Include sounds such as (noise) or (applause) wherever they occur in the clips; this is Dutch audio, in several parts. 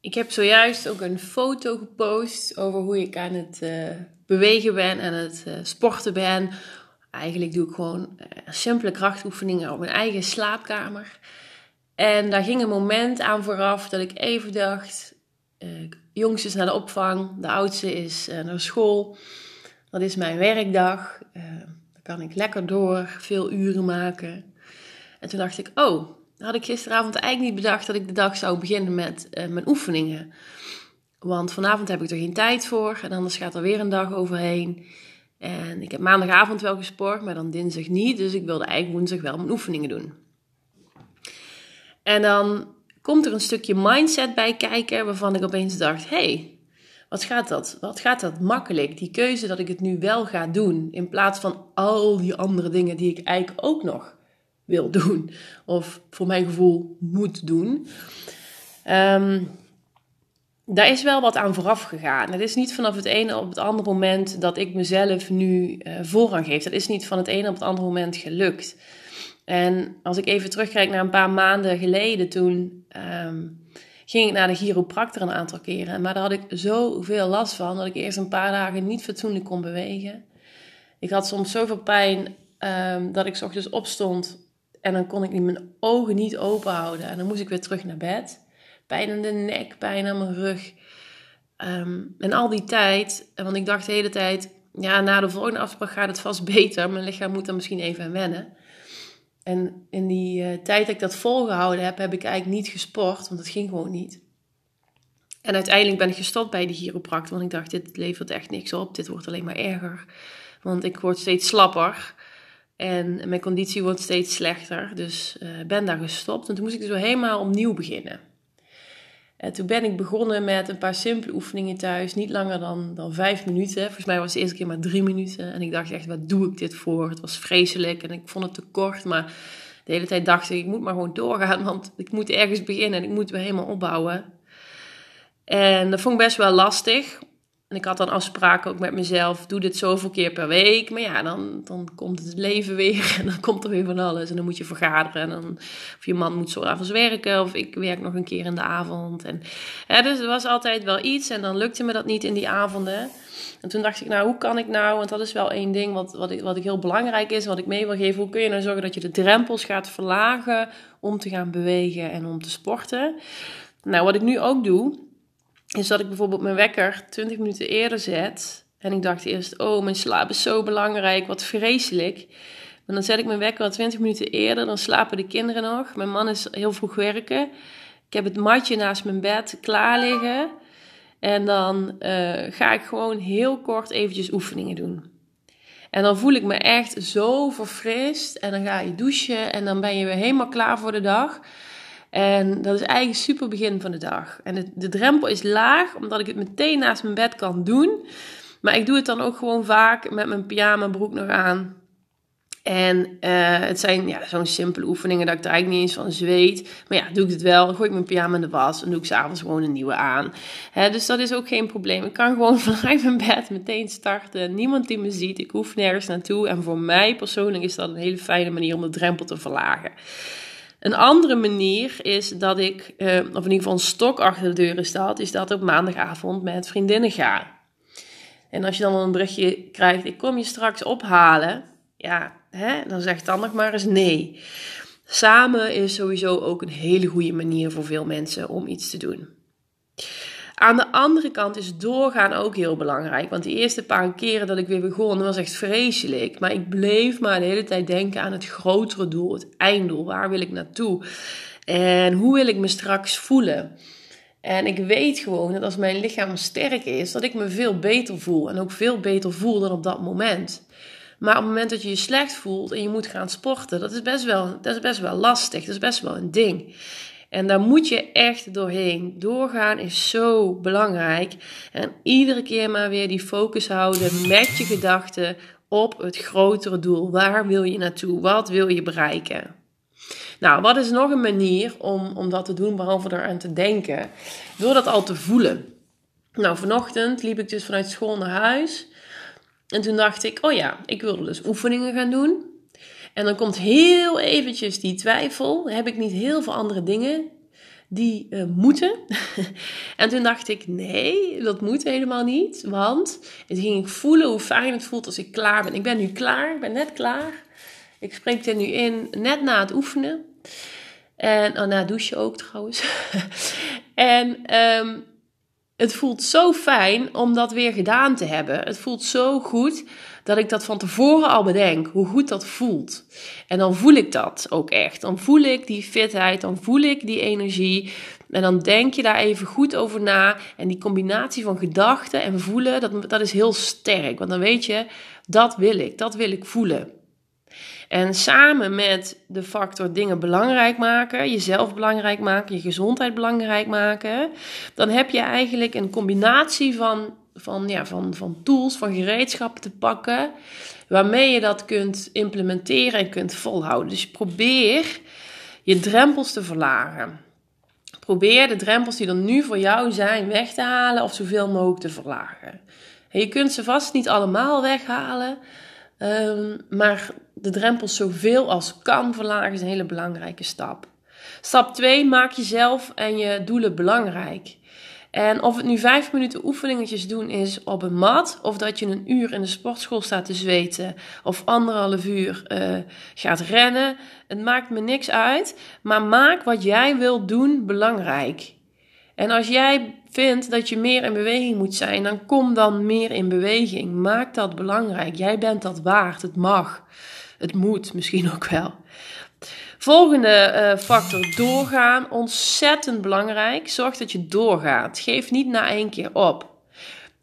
Ik heb zojuist ook een foto gepost over hoe ik aan het uh, bewegen ben en het uh, sporten ben. Eigenlijk doe ik gewoon uh, simpele krachtoefeningen op mijn eigen slaapkamer. En daar ging een moment aan vooraf dat ik even dacht: jongste is naar de opvang, de oudste is naar school. Dat is mijn werkdag. dan kan ik lekker door, veel uren maken. En toen dacht ik: oh had ik gisteravond eigenlijk niet bedacht dat ik de dag zou beginnen met uh, mijn oefeningen. Want vanavond heb ik er geen tijd voor en anders gaat er weer een dag overheen. En ik heb maandagavond wel gesport, maar dan dinsdag niet. Dus ik wilde eigenlijk woensdag wel mijn oefeningen doen. En dan komt er een stukje mindset bij kijken waarvan ik opeens dacht: hey, wat gaat dat? Wat gaat dat makkelijk? Die keuze dat ik het nu wel ga doen, in plaats van al die andere dingen die ik eigenlijk ook nog wil doen. Of voor mijn gevoel moet doen. Um, daar is wel wat aan vooraf gegaan. Het is niet vanaf het ene op het andere moment dat ik mezelf nu uh, voorrang geef. Dat is niet van het ene op het andere moment gelukt. En als ik even terugkijk naar een paar maanden geleden, toen um, ging ik naar de chiropractor een aantal keren. Maar daar had ik zoveel last van dat ik eerst een paar dagen niet fatsoenlijk kon bewegen. Ik had soms zoveel pijn um, dat ik ochtends opstond en dan kon ik mijn ogen niet open houden. En dan moest ik weer terug naar bed. Pijn in de nek, pijn aan mijn rug. Ehm, en al die tijd, want ik dacht de hele tijd, ja, na de volgende afspraak gaat het vast (laughs) beter. Mijn lichaam moet er misschien even aan wennen. En in die uh, tijd dat ik dat volgehouden heb, heb ik eigenlijk niet gesport, want dat ging gewoon niet. En uiteindelijk ben ik gestopt bij de chiropractor, want ik dacht, dit levert echt niks op. Dit wordt alleen maar erger. Want ik word steeds slapper. En mijn conditie wordt steeds slechter. Dus uh, ben daar gestopt. En toen moest ik dus helemaal opnieuw beginnen. En toen ben ik begonnen met een paar simpele oefeningen thuis. Niet langer dan, dan vijf minuten. Volgens mij was het de eerste keer maar drie minuten. En ik dacht echt, wat doe ik dit voor? Het was vreselijk en ik vond het te kort. Maar de hele tijd dacht ik, ik moet maar gewoon doorgaan. Want ik moet ergens beginnen en ik moet weer helemaal opbouwen. En dat vond ik best wel lastig. En ik had dan afspraken ook met mezelf, doe dit zoveel keer per week. Maar ja, dan, dan komt het leven weer (laughs) en dan komt er weer van alles. En dan moet je vergaderen en dan, of je man moet zo avonds werken of ik werk nog een keer in de avond. En, ja, dus er was altijd wel iets en dan lukte me dat niet in die avonden. En toen dacht ik, nou, hoe kan ik nou, want dat is wel één ding wat, wat, ik, wat ik heel belangrijk is, wat ik mee wil geven. Hoe kun je nou zorgen dat je de drempels gaat verlagen om te gaan bewegen en om te sporten? Nou, wat ik nu ook doe, is dat ik bijvoorbeeld mijn wekker 20 minuten eerder zet. En ik dacht eerst, oh, mijn slaap is zo belangrijk, wat vreselijk. Maar dan zet ik mijn wekker al 20 minuten eerder, dan slapen de kinderen nog. Mijn man is heel vroeg werken. Ik heb het matje naast mijn bed klaar liggen. En dan uh, ga ik gewoon heel kort eventjes oefeningen doen. En dan voel ik me echt zo verfrist. En dan ga je douchen en dan ben je weer helemaal klaar voor de dag. En dat is eigenlijk super begin van de dag. En de, drempel is laag, omdat ik het meteen naast mijn bed kan doen. Maar ik doe het dan ook gewoon vaak met mijn pyjama broek nog aan. En uh, het zijn ja, zo'n simpele oefeningen dat ik er eigenlijk niet eens van zweet. Maar ja, doe ik het wel. Dan gooi ik mijn pyjama in de was. En doe ik s'avonds gewoon een nieuwe aan. Hè, dus dat is ook geen probleem. Ik kan (laughs) gewoon vanuit mijn bed meteen starten. Niemand die me ziet. Ik hoef nergens naartoe. En voor mij persoonlijk is dat een hele fijne manier om de drempel te verlagen. Een andere manier is dat ik, uh, of in ieder geval een stok achter de deuren staat, is dat ik op maandagavond met vriendinnen ga. En als je dan een berichtje krijgt, ik kom je straks ophalen, ja, hè, dan zegt dan nog maar eens nee. Samen is sowieso ook een hele goede manier voor veel mensen om iets te doen. Aan de andere kant is doorgaan ook heel belangrijk. Want de eerste paar keren dat ik weer begon, was echt vreselijk. Maar ik bleef maar de hele tijd denken aan het grotere doel, het einddoel. Waar wil ik naartoe? En hoe wil ik me straks voelen? En ik weet gewoon dat als mijn lichaam sterk is, dat ik me veel beter voel. En ook veel beter voel dan op dat moment. Maar op het moment dat je je slecht voelt en je moet gaan sporten, dat is best wel, dat is best wel lastig. Dat is best wel een ding. En daar moet je echt doorheen. Doorgaan is zo belangrijk. En iedere keer maar weer die focus houden met je gedachten op het grotere doel. Waar wil je naartoe? Wat wil je bereiken? Nou, wat is nog een manier om, om dat te doen, behalve eraan te denken? Door dat al te voelen. Nou, vanochtend liep ik dus vanuit school naar huis. En toen dacht ik, oh ja, ik wilde dus oefeningen gaan doen. En dan komt heel eventjes die twijfel. Heb ik niet heel veel andere dingen die uh, moeten. (laughs) en toen dacht ik, nee, dat moet helemaal niet. Want het ging ik voelen hoe fijn het voelt als ik klaar ben. Ik ben nu klaar, ik ben net klaar. Ik spreek er nu in, net na het oefenen. En oh, na douchen ook trouwens. (laughs) en um, het voelt zo fijn om dat weer gedaan te hebben. Het voelt zo goed dat ik dat van tevoren al bedenk, hoe goed dat voelt. En dan voel ik dat ook echt. Dan voel ik die fitheid, dan voel ik die energie. En dan denk je daar even goed over na. En die combinatie van gedachten en voelen, dat, dat is heel sterk. Want dan weet je, dat wil ik, dat wil ik voelen. En samen met de factor dingen belangrijk maken, jezelf belangrijk maken, je gezondheid belangrijk maken, dan heb je eigenlijk een combinatie van, van, ja, van, van tools, van gereedschappen te pakken, waarmee je dat kunt implementeren en kunt volhouden. Dus probeer je drempels te verlagen. Probeer de drempels die er nu voor jou zijn weg te halen of zoveel mogelijk te verlagen. En je kunt ze vast niet allemaal weghalen, um, maar de drempels zoveel als kan verlagen is een hele belangrijke stap. Stap 2, maak jezelf en je doelen belangrijk. En of het nu vijf minuten oefeningetjes doen is op een mat, of dat je een uur in de sportschool staat te zweten, of anderhalf uur uh, gaat rennen, het maakt me niks uit. Maar maak wat jij wilt doen belangrijk. En als jij vindt dat je meer in beweging moet zijn, dan kom dan meer in beweging. Maak dat belangrijk. Jij bent dat waard. Het mag. Het moet misschien ook wel. Volgende uh, factor, doorgaan. Ontzettend belangrijk. Zorg dat je doorgaat. Geef niet na één keer op.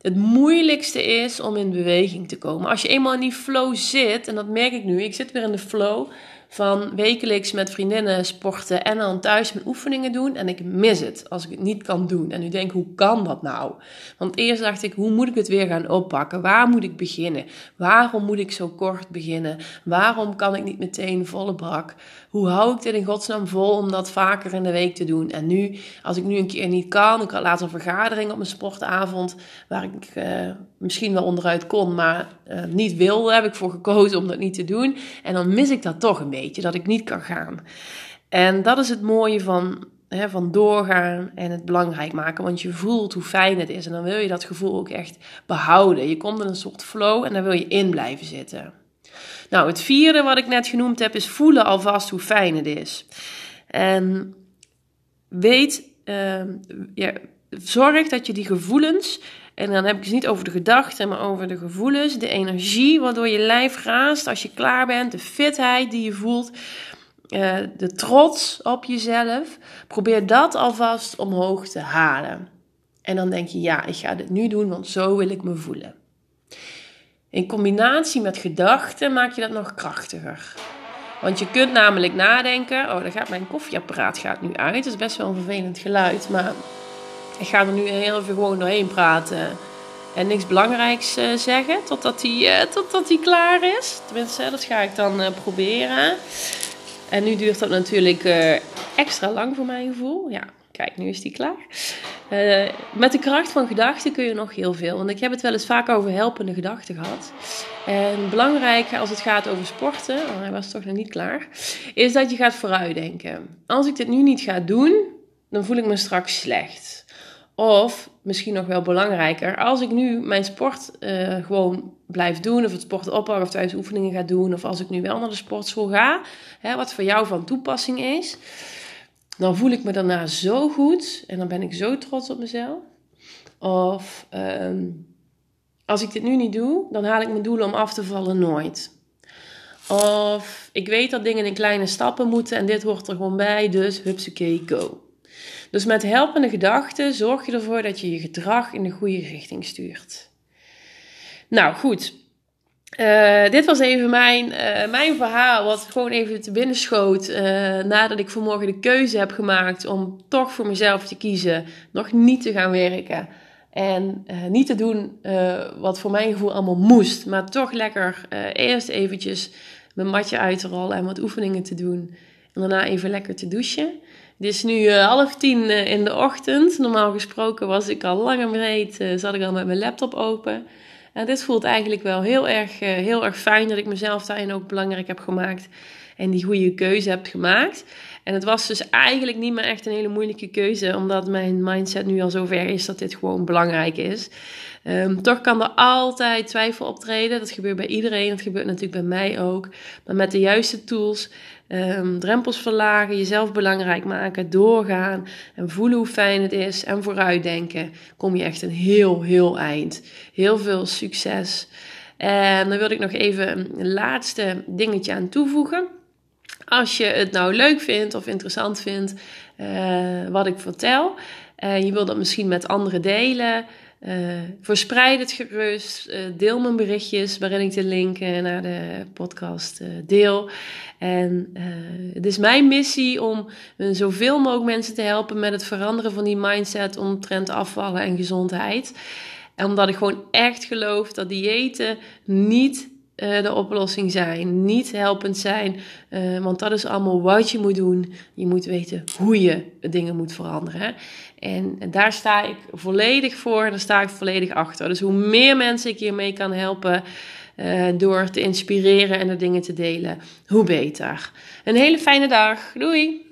Het moeilijkste is om in beweging te komen. Als je eenmaal in die flow zit, en dat merk ik nu, ik zit weer in de flow van wekelijks met vriendinnen sporten en dan thuis mijn oefeningen doen. En ik mis het als ik het niet kan doen. En nu denk ik, hoe kan dat nou? Want eerst dacht ik, hoe moet ik het weer gaan oppakken? Waar moet ik beginnen? Waarom moet ik zo kort beginnen? Waarom kan ik niet meteen volle brak? Hoe hou ik dit in godsnaam vol om dat vaker in de week te doen? En nu, als ik nu een keer niet kan, ik had laatst een vergadering op mijn sportavond waar ik uh, misschien wel onderuit kon, maar uh, niet wilde, heb ik voor gekozen om dat niet te doen. En dan mis ik dat toch een beetje, dat ik niet kan gaan. En dat is het mooie van, hè, van doorgaan en het belangrijk maken, want je voelt hoe fijn het is en dan wil je dat gevoel ook echt behouden. Je komt in een soort flow en daar wil je in blijven zitten. Nou, het vierde wat ik net genoemd heb is voelen alvast hoe fijn het is. En weet, uh, ja, zorg dat je die gevoelens, en dan heb ik het niet over de gedachten, maar over de gevoelens, de energie waardoor je lijf raast als je klaar bent, de fitheid die je voelt, uh, de trots op jezelf. Probeer dat alvast omhoog te halen. En dan denk je, ja, ik ga dit nu doen, want zo wil ik me voelen. In combinatie met gedachten maak je dat nog krachtiger. Want je kunt namelijk nadenken. Oh, daar gaat mijn koffieapparaat gaat nu uit. Dat is best wel een vervelend geluid. Maar ik ga er nu heel even gewoon doorheen praten. En niks belangrijks uh, zeggen. Totdat hij uh, totdat hij klaar is. Tenminste, dat ga ik dan uh, proberen. En nu duurt dat natuurlijk extra lang voor mijn gevoel. Ja, kijk, nu is die klaar. Met de kracht van gedachten kun je nog heel veel. Want ik heb het wel eens vaak over helpende gedachten gehad. En belangrijk als het gaat over sporten, oh, hij was toch nog niet klaar, is dat je gaat vooruitdenken. Als ik dit nu niet ga doen, dan voel ik me straks slecht. Of misschien nog wel belangrijker, als ik nu mijn sport uh, gewoon blijf doen, of het sport of thuis oefeningen ga doen, of als ik nu wel naar de sportschool ga, hè, wat voor jou van toepassing is dan voel ik me daarna zo goed en dan ben ik zo trots op mezelf. Of ehm, als ik dit nu niet doe, dan haal ik mijn doelen om af te vallen nooit. Of ik weet dat dingen in kleine stappen moeten en dit hoort er gewoon bij, dus hupsakee, go. Dus met helpende gedachten zorg je ervoor dat je je gedrag in de goede richting stuurt. Nou goed, uh, dit was even mijn, uh, mijn verhaal, wat gewoon even te binnen schoot. Uh, nadat ik vanmorgen de keuze heb gemaakt om toch voor mezelf te kiezen. Nog niet te gaan werken. En niet te doen wat voor mijn gevoel allemaal moest. Maar toch lekker eerst eventjes mijn matje uit te rollen en wat oefeningen te doen. En daarna even lekker te douchen. Het is nu half tien in de ochtend. Normaal gesproken was ik al lang en breed, zat ik al met mijn laptop open. En dit voelt eigenlijk wel heel erg, eh, heel erg fijn dat ik mezelf daarin ook belangrijk heb gemaakt. en die goede keuze hebt gemaakt. En het was dus eigenlijk niet meer echt een hele moeilijke keuze, omdat mijn mindset nu al zover is dat dit gewoon belangrijk is. Um, toch kan er altijd twijfel optreden. Dat gebeurt bij iedereen. Dat gebeurt natuurlijk bij mij ook. Maar met de juiste tools, um, drempels verlagen, jezelf belangrijk maken, doorgaan en voelen hoe fijn het is en vooruitdenken, kom je echt een heel, heel eind. Heel veel succes. En dan wil ik nog even een laatste dingetje aan toevoegen. Als je het nou leuk vindt of interessant vindt uh, wat ik vertel, en je wilt dat misschien met anderen delen. Uh, verspreid het gerust. Uh, deel mijn berichtjes waarin ik de link naar de podcast deel. En het is mijn missie om zoveel mogelijk mensen te helpen met het veranderen van die mindset omtrent afvallen en gezondheid. En omdat ik gewoon echt geloof dat diëten niet uh, de oplossing zijn, niet helpend zijn. Uh, want dat is allemaal wat je moet doen. Je moet weten hoe je dingen moet veranderen. En daar sta ik volledig voor en daar sta ik volledig achter. Dus hoe meer mensen ik hiermee kan helpen. Uh, door te inspireren en de dingen te delen, hoe beter. Een hele fijne dag. Doei!